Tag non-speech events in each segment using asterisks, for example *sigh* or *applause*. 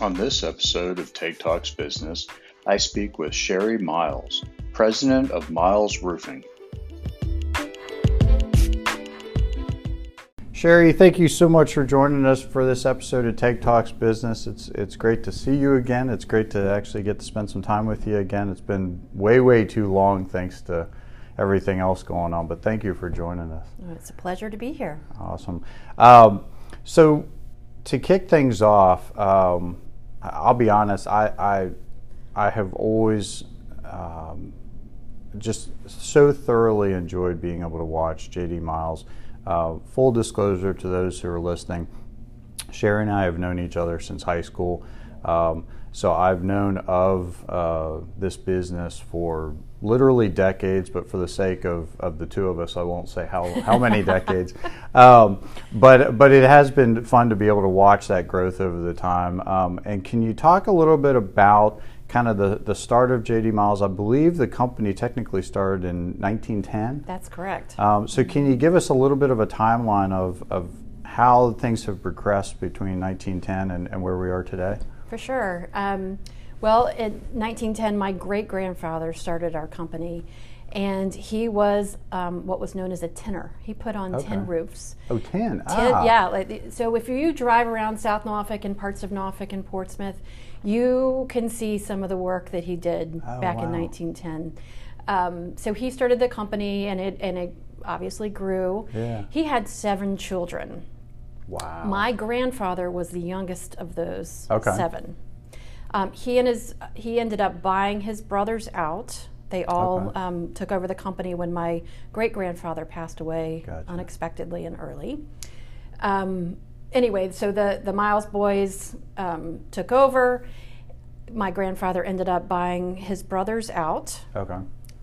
On this episode of Take Talks Business, I speak with Sherry Miles, president of Miles Roofing. Sherry, thank you so much for joining us for this episode of Take Talks Business. It's it's great to see you again. It's great to actually get to spend some time with you again. It's been way way too long thanks to everything else going on, but thank you for joining us. It's a pleasure to be here. Awesome. Um, so to kick things off, um, I'll be honest. I I, I have always um, just so thoroughly enjoyed being able to watch JD Miles. Uh, full disclosure to those who are listening, Sherry and I have known each other since high school. Um, so I've known of uh, this business for literally decades, but for the sake of, of the two of us, I won't say how, how many *laughs* decades. Um, but but it has been fun to be able to watch that growth over the time. Um, and can you talk a little bit about kind of the, the start of JD Miles? I believe the company technically started in 1910. That's correct. Um, so can you give us a little bit of a timeline of, of how things have progressed between 1910 and, and where we are today? For sure. Um, well, in 1910, my great grandfather started our company, and he was um, what was known as a tinner. He put on Okay. tin roofs. Oh, 10. Tin, ah. Yeah, like, so if you drive around South Norfolk and parts of Norfolk and Portsmouth, you can see some of the work that he did Oh, back in 1910. Um, so he started the company, and it and it obviously grew. Yeah. He had seven children. Wow. My grandfather was the youngest of those Okay. seven. Um, he and his he ended up buying his brothers out. They all Okay. um, took over the company when my great grandfather passed away Gotcha. unexpectedly and early. Um, anyway, so the the Miles boys um, took over. My grandfather ended up buying his brothers out okay.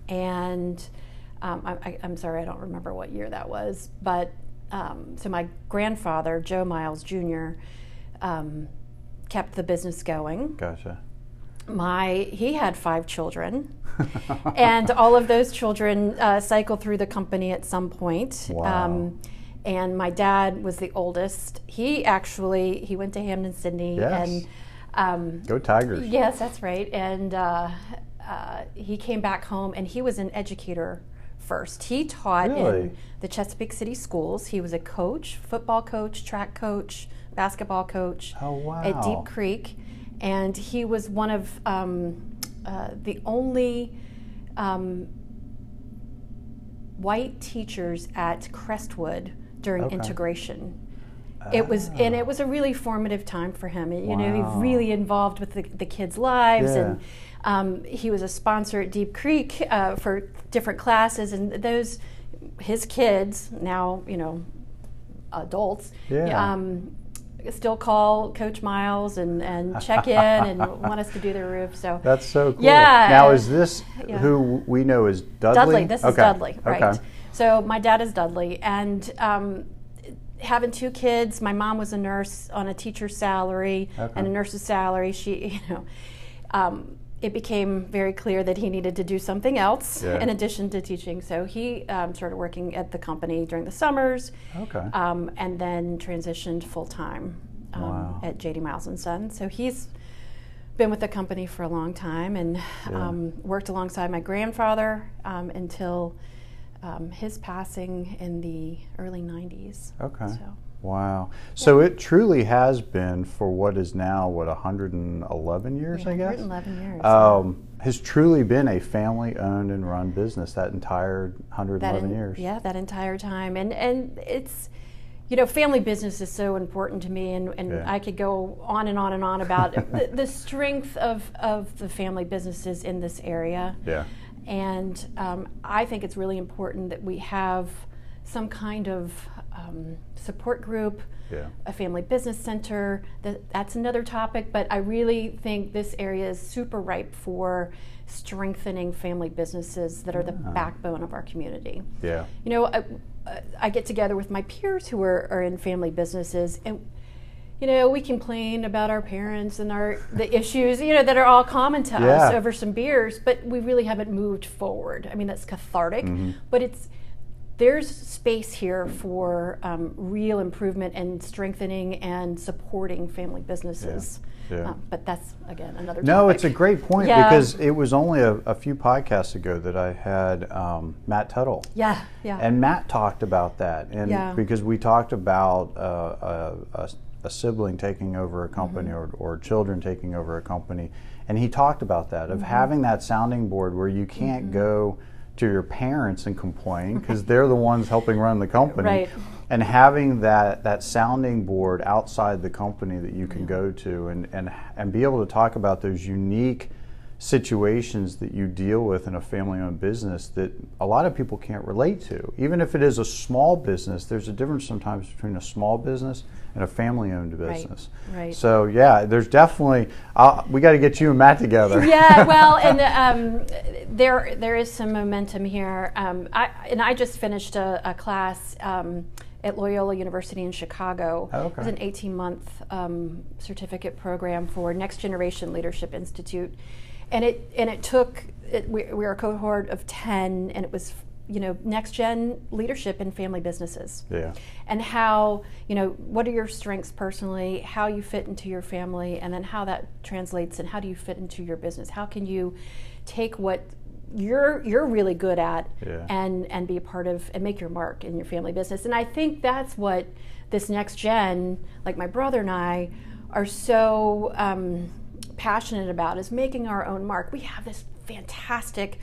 and um, I, I'm sorry, I don't remember what year that was, but um, so my grandfather, Joe Miles Jr., um, kept the business going. Gotcha. My he had five children, *laughs* and all of those children uh, cycled through the company at some point. Wow. and my dad was the oldest. He actually he went to Hampden-Sydney, Yes. and um, Go Tigers. Yes, that's right. And uh, uh, he came back home, and he was an educator first. He taught Really? in the Chesapeake City schools. He was a coach, football coach, track coach, basketball coach Oh, wow. at Deep Creek, and he was one of um, uh, the only. Um, white teachers at Crestwood during Okay. integration. It was, and it was a really formative time for him. You know, Wow. he really involved with the, the kids' lives, Yeah. and um, he was a sponsor at Deep Creek uh, for different classes. And those, his kids now, you know, adults, Yeah. um, still call Coach Miles and, and check in and *laughs* want us to do their roof. So That's so cool. Yeah. Now, is this Yeah. who we know as Dudley? Dudley. This is Dudley, right? Okay. So my dad is Dudley, and um, having two kids, my mom was a nurse on a teacher's salary Okay. and a nurse's salary. She, *laughs* you know, um, it became very clear that he needed to do something else Yeah. in addition to teaching. So he um, started working at the company during the summers, Okay. um, and then transitioned full time um, Wow. at JD Miles and Son. So he's been with the company for a long time and Yeah. um, worked alongside my grandfather um, until um, his passing in the early 90s. Okay. So, Wow. So it truly has been for what is now what 111 years, I guess. 111 years. Um, has truly been a family-owned and run business that entire that 111 years. Yeah, that entire time. And, and it's, you know, family business is so important to me, and, and Yeah. I could go on and on and on about *laughs* the, the strength of, of the family businesses in this area. Yeah. And um, I think it's really important that we have some kind of um, support group, Yeah. a family business center. That, that's another topic, but I really think this area is super ripe for strengthening family businesses that are the Ah. backbone of our community. Yeah. You know, I, I get together with my peers who are, are in family businesses, and you know, we complain about our parents and our the issues, you know, that are all common to us over some beers, but we really haven't moved forward. I mean, that's cathartic, Mm-hmm. but it's there's space here for um, real improvement and strengthening and supporting family businesses. Yeah. Um, but that's again another. No, topic. it's a great point Yeah. because it was only a, a few podcasts ago that I had um, Matt Tuttle. Yeah, yeah. And Matt talked about that, and Yeah. because we talked about uh, a, a, a sibling taking over a company Mm-hmm. or, or children taking over a company, and he talked about that Mm-hmm. of having that sounding board where you can't go to your parents and complain because they're the ones helping run the company, Right. and having that that sounding board outside the company that you can go to and and and be able to talk about those unique situations that you deal with in a family owned business that a lot of people can't relate to. Even if it is a small business, there's a difference sometimes between a small business and a family owned business. right. right. So, yeah, there's definitely, uh, we got to get you and Matt together. *laughs* yeah, well, *laughs* and um, there there is some momentum here. Um, I, and I just finished a, a class um, at Loyola University in Chicago. Oh, It was an 18 month um, certificate program for Next Generation Leadership Institute, and it and it took it, we, we were a cohort of 10, and it was you know next gen leadership in family businesses Yeah. and how you know what are your strengths personally how you fit into your family and then how that translates and how do you fit into your business how can you take what you're you're really good at Yeah. and and be a part of and make your mark in your family business and i think that's what this next gen like my brother and i are so um, passionate about is making our own mark we have this fantastic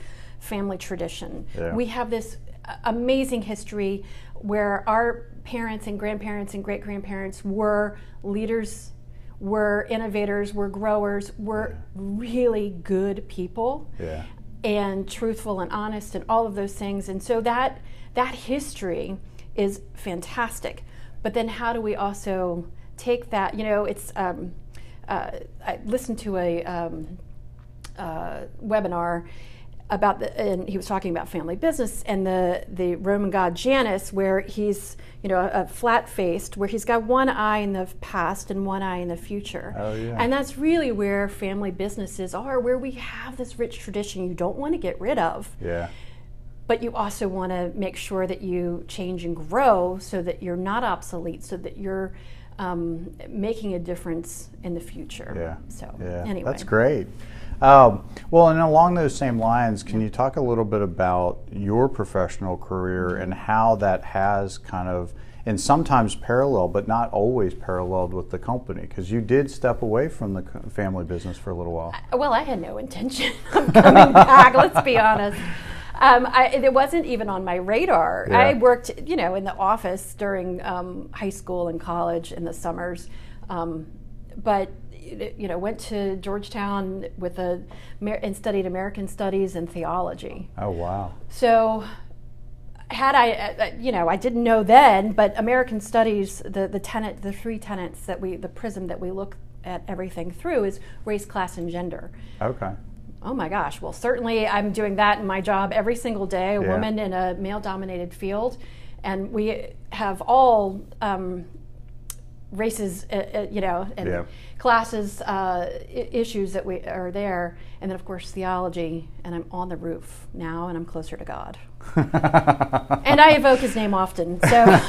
family tradition Yeah. we have this uh, amazing history where our parents and grandparents and great grandparents were leaders, were innovators, were growers, were really good people Yeah. and truthful and honest and all of those things. And so that that history is fantastic. But then how do we also take that? You know, it's um, uh, I listened to a um, uh, webinar about the, and he was talking about family business and the the Roman god Janus, where he's you know a, flat faced, where he's got one eye in the past and one eye in the future. Oh, yeah. And that's really where family businesses are, where we have this rich tradition you don't want to get rid of, Yeah. but you also want to make sure that you change and grow so that you're not obsolete, so that you're um, making a difference in the future. Yeah. So Yeah, anyway, that's great. Um, well, and along those same lines, can you talk a little bit about your professional career and how that has kind of, and sometimes parallel, but not always paralleled with the company? Because you did step away from the family business for a little while. Well, I had no intention *laughs* of coming back. Let's be honest. Um, I, it wasn't even on my radar. Yeah. I worked, you know, in the office during um, high school and college in the summers, um, but you know, went to Georgetown with a and studied American Studies and theology. Oh, wow. So, had I, uh, uh, you know, I didn't know then, but American Studies, the the tenet, the three tenets that we, the prism that we look at everything through is race, class, and gender. Okay. Oh my gosh. Well, certainly I'm doing that in my job every single day, a Yeah. woman in a male dominated field. And we have all um, races, uh, uh, you know, and Yeah. classes, uh, I- issues that we are there. And then, of course, theology. And I'm on the roof now and I'm closer to God. *laughs* and I evoke his name often. So. *laughs*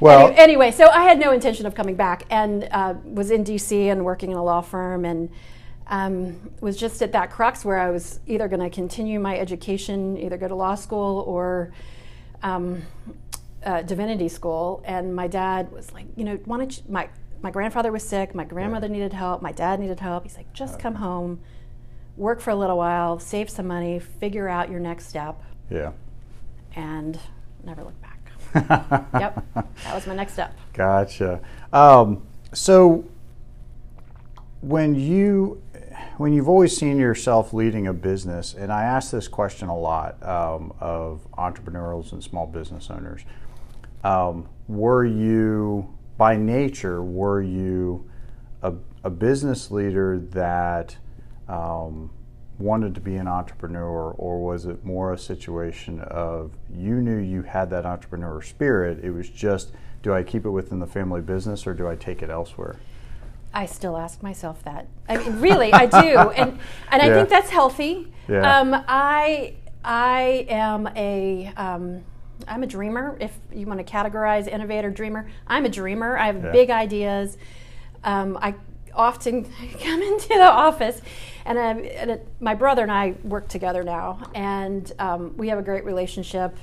well, Any- anyway, so I had no intention of coming back, and uh, was in D.C. and working in a law firm, and um, was just at that crux where I was either going to continue my education, either go to law school or um, uh, divinity school. And my dad was like, you know, why don't you, my my grandfather was sick, my grandmother needed help, my dad needed help. He's like, just come home, work for a little while, save some money, figure out your next step, yeah. and never look back. *laughs* yep, that was my next step. Gotcha. Um, so when you when you've always seen yourself leading a business, and I ask this question a lot um, of entrepreneurs and small business owners, um, were you by nature were you a, a business leader that um, wanted to be an entrepreneur, or was it more a situation of you knew you had that entrepreneur spirit? It was just, do I keep it within the family business, or do I take it elsewhere? I still ask myself that. I mean, really, I do, *laughs* and and I Yeah. think that's healthy. Yeah. Um, I I am a um, I'm a dreamer. If you want to categorize innovator, dreamer, I'm a dreamer. I have Yeah. big ideas. Um, I often *laughs* come into the office, and, and it, my brother and I work together now, and um, we have a great relationship.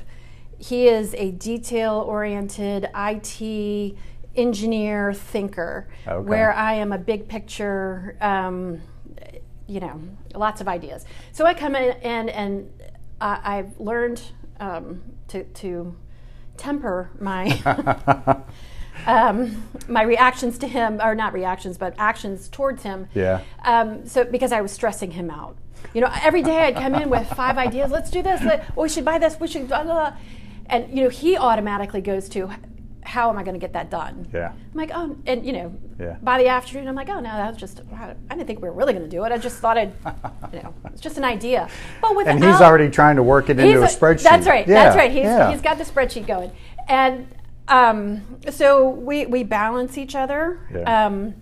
He is a detail-oriented IT engineer thinker, Okay. where I am a big picture. Um, you know, lots of ideas. So I come in and, and I, I've learned um, to, to temper my *laughs* *laughs* um, my reactions to him, or not reactions, but actions towards him. Yeah. Um, so because I was stressing him out. You know, every day I'd come in with five ideas. Let's do this. Let, oh, we should buy this. We should. Blah, blah, blah. And you know, he automatically goes to, how am I going to get that done? Yeah. I'm like, oh, and you know, Yeah. by the afternoon, I'm like, oh no, that was just, I didn't think we were really going to do it. I just thought I'd, you know, it's just an idea. But without, And he's already trying to work it into a He's spreadsheet. That's right. Yeah, That's right. He's, yeah. he's got the spreadsheet going, and um, so we we balance each other. Yeah. Um,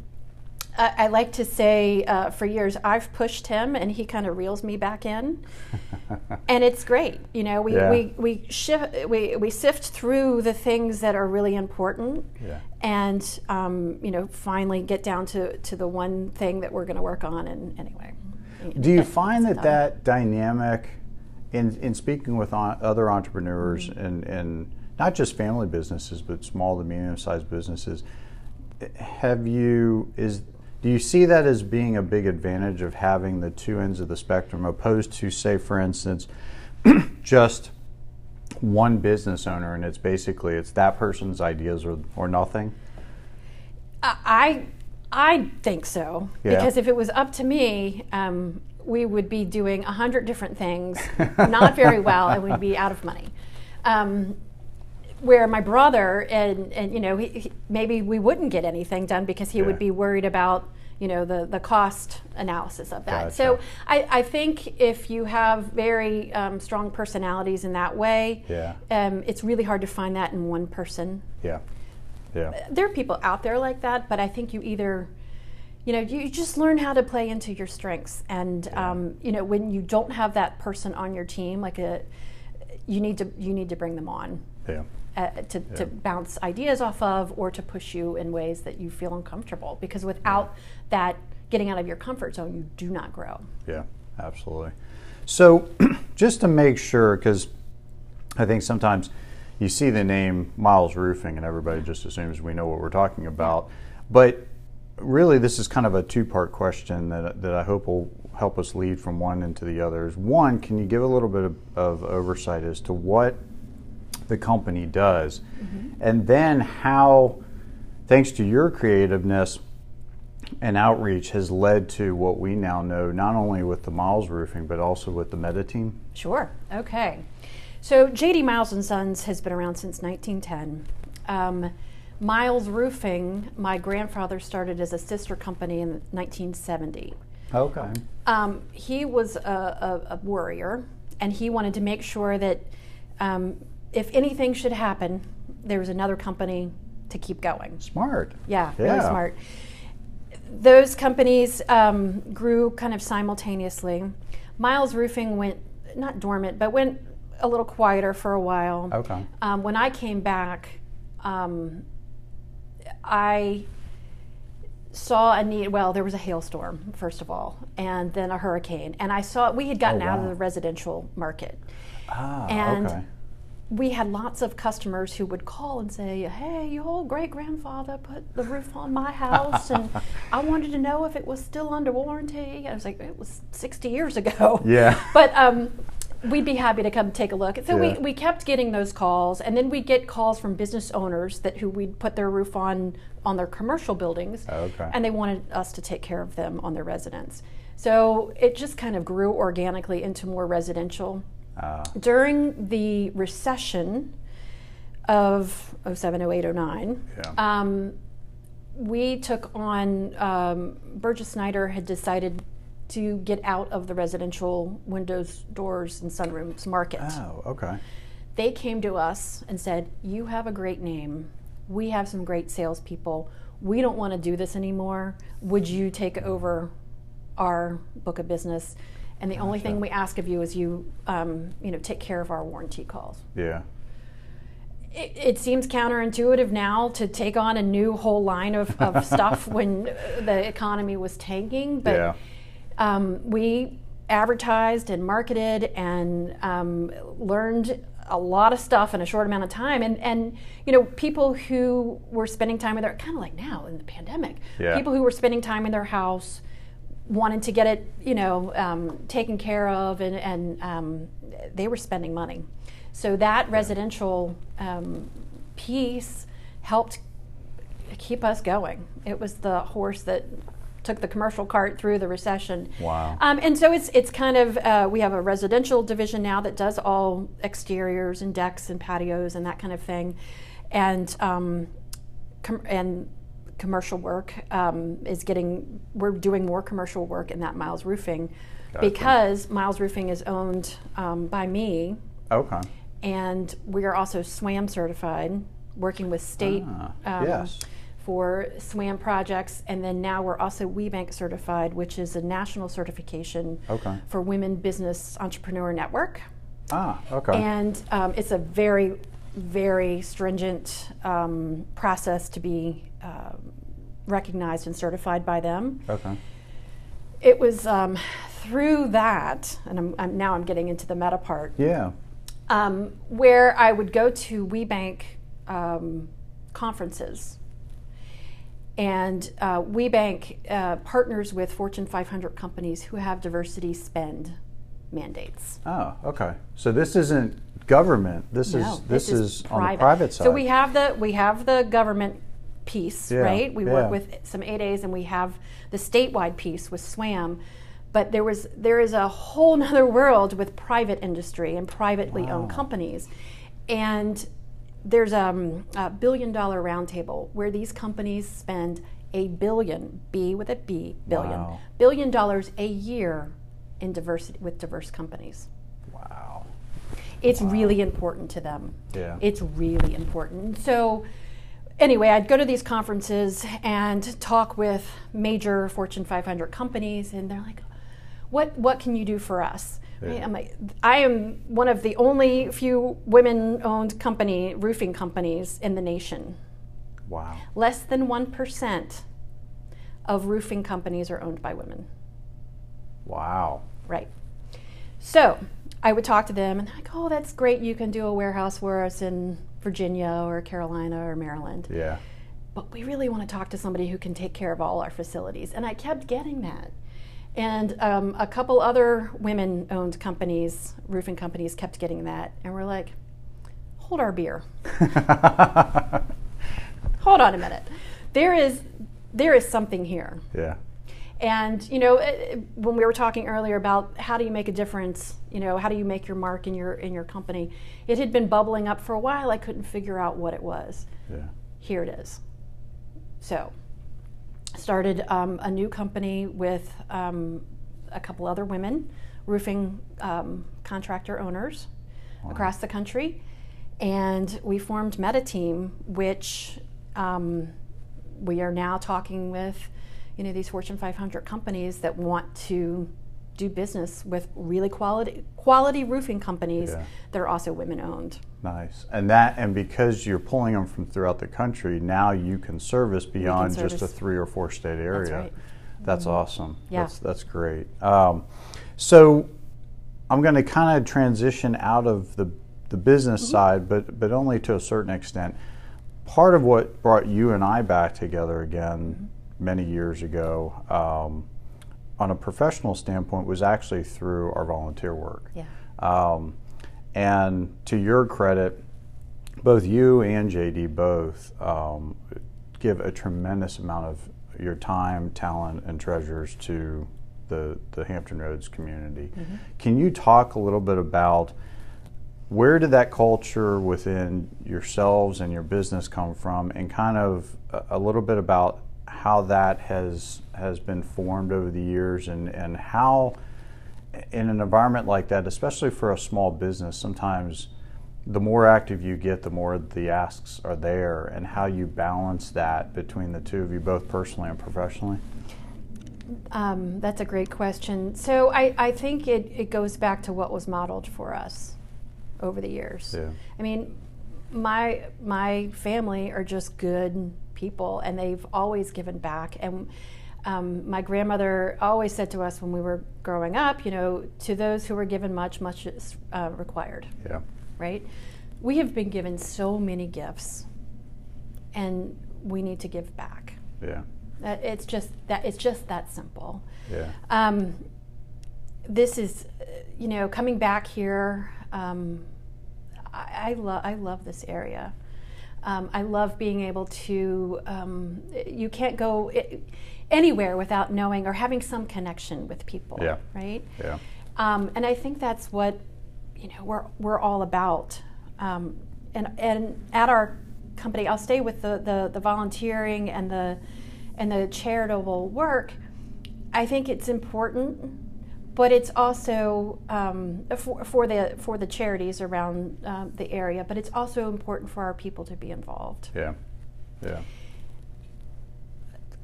I, I like to say uh, for years I've pushed him, and he kind of reels me back in, *laughs* and it's great. You know, we Yeah. we we shift we we sift through the things that are really important. Yeah. And um, you know, finally get down to, to the one thing that we're going to work on. And anyway, Do you find that done. that dynamic, in, in speaking with on, other entrepreneurs Mm-hmm. and, and not just family businesses, but small to medium sized businesses, have you, is, do you see that as being a big advantage of having the two ends of the spectrum opposed to, say, for instance, *clears throat* just one business owner and it's basically it's that person's ideas or, or nothing? I I think so Yeah. because if it was up to me, um, we would be doing a hundred different things, not very well, and we'd be out of money. Um, where my brother and and you know he, he, maybe we wouldn't get anything done because he Yeah. would be worried about you know the the cost analysis of that. Gotcha. So I, I think if you have very um, strong personalities in that way, Yeah. um, it's really hard to find that in one person Yeah. Yeah. there are people out there like that, but I think you either, you know, you just learn how to play into your strengths, and um, you know, when you don't have that person on your team, like a, you need to you need to bring them on Yeah. uh, to, to bounce ideas off of, or to push you in ways that you feel uncomfortable, because without that getting out of your comfort zone, you do not grow. Yeah, absolutely. So, *clears throat* just to make sure, because I think sometimes you see the name Miles Roofing and everybody just assumes we know what we're talking about. But really, this is kind of a two part question that, that I hope will help us lead from one into the others. One, can you give a little bit of, of oversight as to what the company does? And then how, thanks to your creativeness, and outreach has led to what we now know, not only with the Miles Roofing, but also with the Meta team. Sure. Okay. So JD Miles and Sons has been around since 1910. Um, Miles Roofing, my grandfather started as a sister company in 1970. Okay. Um, he was a, a, a warrior, and he wanted to make sure that um, if anything should happen, there was another company to keep going. Smart. Yeah, really smart. Those companies um, grew kind of simultaneously. Miles Roofing went not dormant, but went a little quieter for a while. Okay. Um, when I came back, um, I saw a need. Well, there was a hailstorm first of all, and then a hurricane, and I saw we had gotten Oh, out of the residential market Ah, And- okay. we had lots of customers who would call and say, "Hey, your old great grandfather put the roof on my house, and *laughs* I wanted to know if it was still under warranty." I was like, "It was 60 years ago." Yeah. *laughs* But um, we'd be happy to come take a look. So Yeah. we, we kept getting those calls, and then we'd get calls from business owners that who we'd put their roof on on their commercial buildings, Okay. and they wanted us to take care of them on their residence. So it just kind of grew organically into more residential Ah, during the recession of 07, 08, 09, Yeah. um, we took on, um, Burgess Snyder had decided to get out of the residential windows, doors, and sunrooms market. oh, okay. They came to us and said, You have a great name. We have some great salespeople. We don't want to do this anymore. Would you take over our book of business? and the only thing we ask of you is you, um, you know, take care of our warranty calls. Yeah. It, it seems counterintuitive now to take on a new whole line of, of *laughs* stuff when the economy was tanking, but Yeah. Um, we advertised and marketed and um, learned a lot of stuff in a short amount of time. And, and you know, people who were spending time in their kind of like now in the pandemic, Yeah. people who were spending time in their house wanted to get it, you know, um, taken care of, and, and um, they were spending money. So that residential um, piece helped keep us going. It was the horse that took the commercial cart through the recession. Wow. Um, and so it's it's kind of uh, we have a residential division now that does all exteriors and decks and patios and that kind of thing, and um, com- and commercial work um, is getting we're doing more commercial work in that Miles Roofing Gotcha. because Miles Roofing is owned um, by me Okay. and we are also SWAM certified, working with state Ah, um, yes. For SWAM projects, and then now we're also WBENC certified, which is a national certification Okay. for Women Business Entrepreneur Network, Ah. Okay. and um, it's a very, very stringent um, process to be um recognized and certified by them okay. it was um, through that, and I'm, I'm, now I'm getting into the meta part, Yeah. um, where I would go to WBENC um, conferences. And uh, WBENC uh, partners with Fortune 500 companies who have diversity spend mandates. Oh. Okay. So this isn't government. This No, is this, is, on the private side. So we have the we have the government piece, Yeah, right? We yeah. work with some 8As and we have the statewide piece with SWAM. But there was there is a whole nother world with private industry and privately owned companies. And there's um, a billion dollar roundtable where these companies spend a billion, B with a B, billion, Wow. billion dollars a year in diversity with diverse companies. Wow. It's really important to them. Yeah. It's really important. So, anyway, I'd go to these conferences and talk with major Fortune 500 companies, and they're like, "What what can you do for us?" Right? Yeah. I'm like, I am one of the only few women-owned company roofing companies in the nation. Wow. Less than one percent of roofing companies are owned by women. Wow. Right. So I would talk to them and they're like, oh, that's great. You can do a warehouse for us in Virginia or Carolina or Maryland. Yeah. But we really want to talk to somebody who can take care of all our facilities. And I kept getting that. And um, a couple other women owned companies, roofing companies, kept getting that. And we're like, hold our beer. *laughs* Hold on a minute. There is, there is something here. yeah. And you know, eh, when we were talking earlier about how do you make a difference, you know, how do you make your mark in your in your company, it had been bubbling up for a while. I couldn't figure out what it was. Yeah. Here it is. So, started um, a new company with um, a couple other women, roofing um, contractor owners across the country, and we formed Meta Team, which um, we are now talking with, you know, these Fortune 500 companies that want to do business with really quality quality roofing companies Yeah. that are also women owned. Nice. And that and because you're pulling them from throughout the country, now you can service beyond just a three or four state area. right. That's awesome. Yeah. That's that's great. Um, so I'm going to kind of transition out of the the business Mm-hmm. side, but but only to a certain extent. Part of what brought you and I back together again Mm-hmm. many years ago, um, on a professional standpoint, was actually through our volunteer work. Yeah. Um, and to your credit, both you and JD both um, give a tremendous amount of your time, talent, and treasures to the, the Hampton Roads community. Can you talk a little bit about where did that culture within yourselves and your business come from, and kind of a, a little bit about how that has has been formed over the years, and and how in an environment like that, especially for a small business, sometimes the more active you get, the more the asks are there, and how you balance that between the two of you, both personally and professionally. Um, that's a great question. So I, I think it, it goes back to what was modeled for us over the years. Yeah. I mean, my my family are just good people, and they've always given back. And um, my grandmother always said to us when we were growing up, you know, to those who were given much, much is uh, required. Yeah. Right. We have been given so many gifts, and we need to give back. Yeah. It's just that it's just that simple. Yeah. Um, this is, you know, coming back here. Um, I, I love I love this area. Um, I love being able to. Um, you can't go anywhere without knowing or having some connection with people. Yeah. Right. Yeah. Um, and I think that's what you know we're we're all about. Um, and and at our company, I'll stay with the, the the volunteering and the and the charitable work. I think it's important, but it's also um, for, for the for the charities around um, the area. But it's also important for our people to be involved. Yeah. Yeah.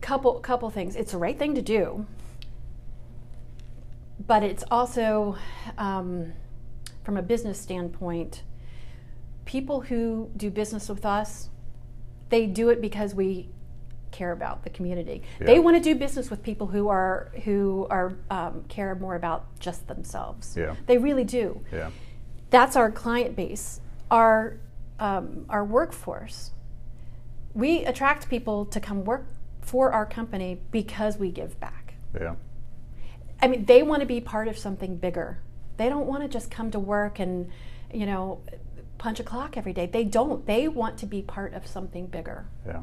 Couple couple things. It's the right thing to do, but it's also um, from a business standpoint. People who do business with us, they do it because we care about the community. They want to do business with people who are who are um, care more about just themselves. Yeah. They really do. Yeah. That's our client base, our um, our workforce. We attract people to come work for our company because we give back. Yeah. I mean, they want to be part of something bigger. They don't want to just come to work and, you know, punch a clock every day. They don't. They want to be part of something bigger. Yeah.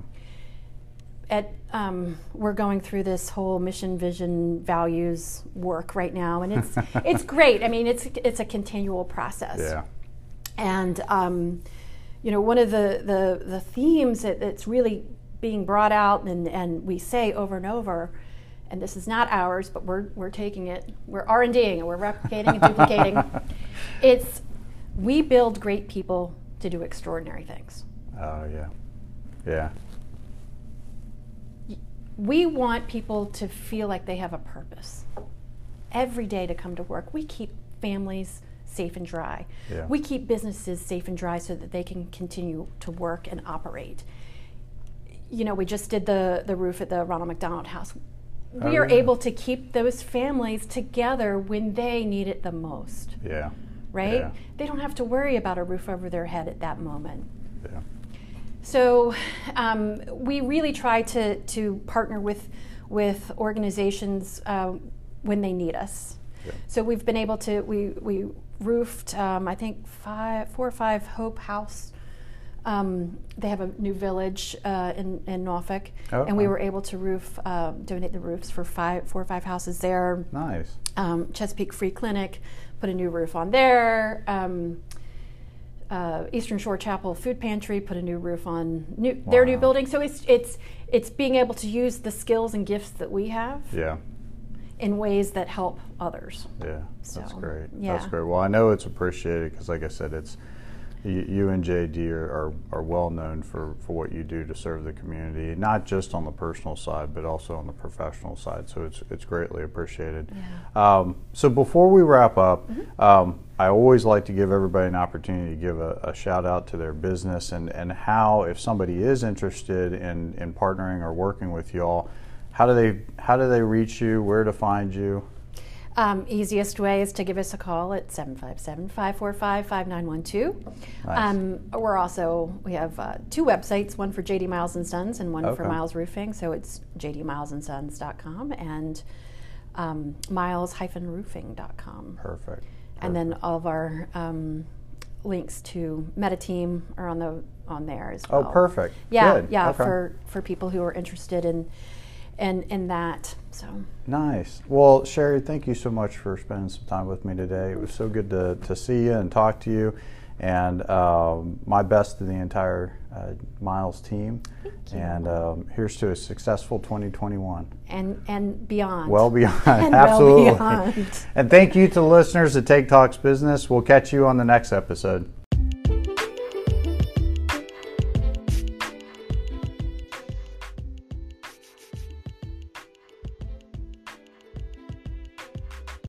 At um, we're going through this whole mission, vision, values work right now, and it's *laughs* it's great. I mean, it's it's a continual process. Yeah. And um, you know, one of the the, the themes that, that's really being brought out and, and we say over and over, and this is not ours, but we're we're taking it, we're R and Ding and we're replicating and duplicating. *laughs* It's we build great people to do extraordinary things. Oh yeah. Yeah. We want people to feel like they have a purpose. Every day to come to work. We keep families safe and dry. Yeah. We keep businesses safe and dry so that they can continue to work and operate. You know, we just did the, the roof at the Ronald McDonald House. Oh, we Oh, are yeah. able to keep those families together when they need it the most, Yeah. right? Yeah. They don't have to worry about a roof over their head at that moment. Yeah. So um, we really try to, to partner with with organizations um, when they need us. Yeah. So we've been able to we we roofed um, I think five four or five Hope House. Um, they have a new village uh, in in Norfolk, and we were able to roof um, donate the roofs for five four or five houses there Nice. um, Chesapeake Free Clinic put a new roof on there. Uh, Eastern Shore Chapel Food Pantry put a new roof on new, their new building. So it's it's it's being able to use the skills and gifts that we have Yeah. in ways that help others. Yeah. That's So, great. That's great. Well, I know it's appreciated because, like I said, it's you, and JD are, are, are well known for, for what you do to serve the community, not just on the personal side, but also on the professional side. So it's it's greatly appreciated. Um, so before we wrap up, um, I always like to give everybody an opportunity to give a, a shout out to their business and, and how, if somebody is interested in, in partnering or working with y'all, how do they how do they reach you? Where to find you? Um, easiest way is to give us a call at 757 545 5912. Nice. Um, We're also, we have uh, two websites, one for JD Miles and Sons and one for Miles Roofing. So it's jdmilesandsons.com and um, miles-roofing.com. Perfect. And then all of our um, links to MetaTeam are on the on there as well. Oh, perfect. Yeah, Good. yeah, Okay. for for people who are interested in in in that. So Nice. Well, Sherry, thank you so much for spending some time with me today. It was so good to, to see you and talk to you. And um, my best to the entire uh, Miles team. And um, here's to a successful 2021. and and beyond. Well beyond. *laughs* And well Absolutely. beyond. And thank you to the listeners at Take Talks Business. We'll catch you on the next episode.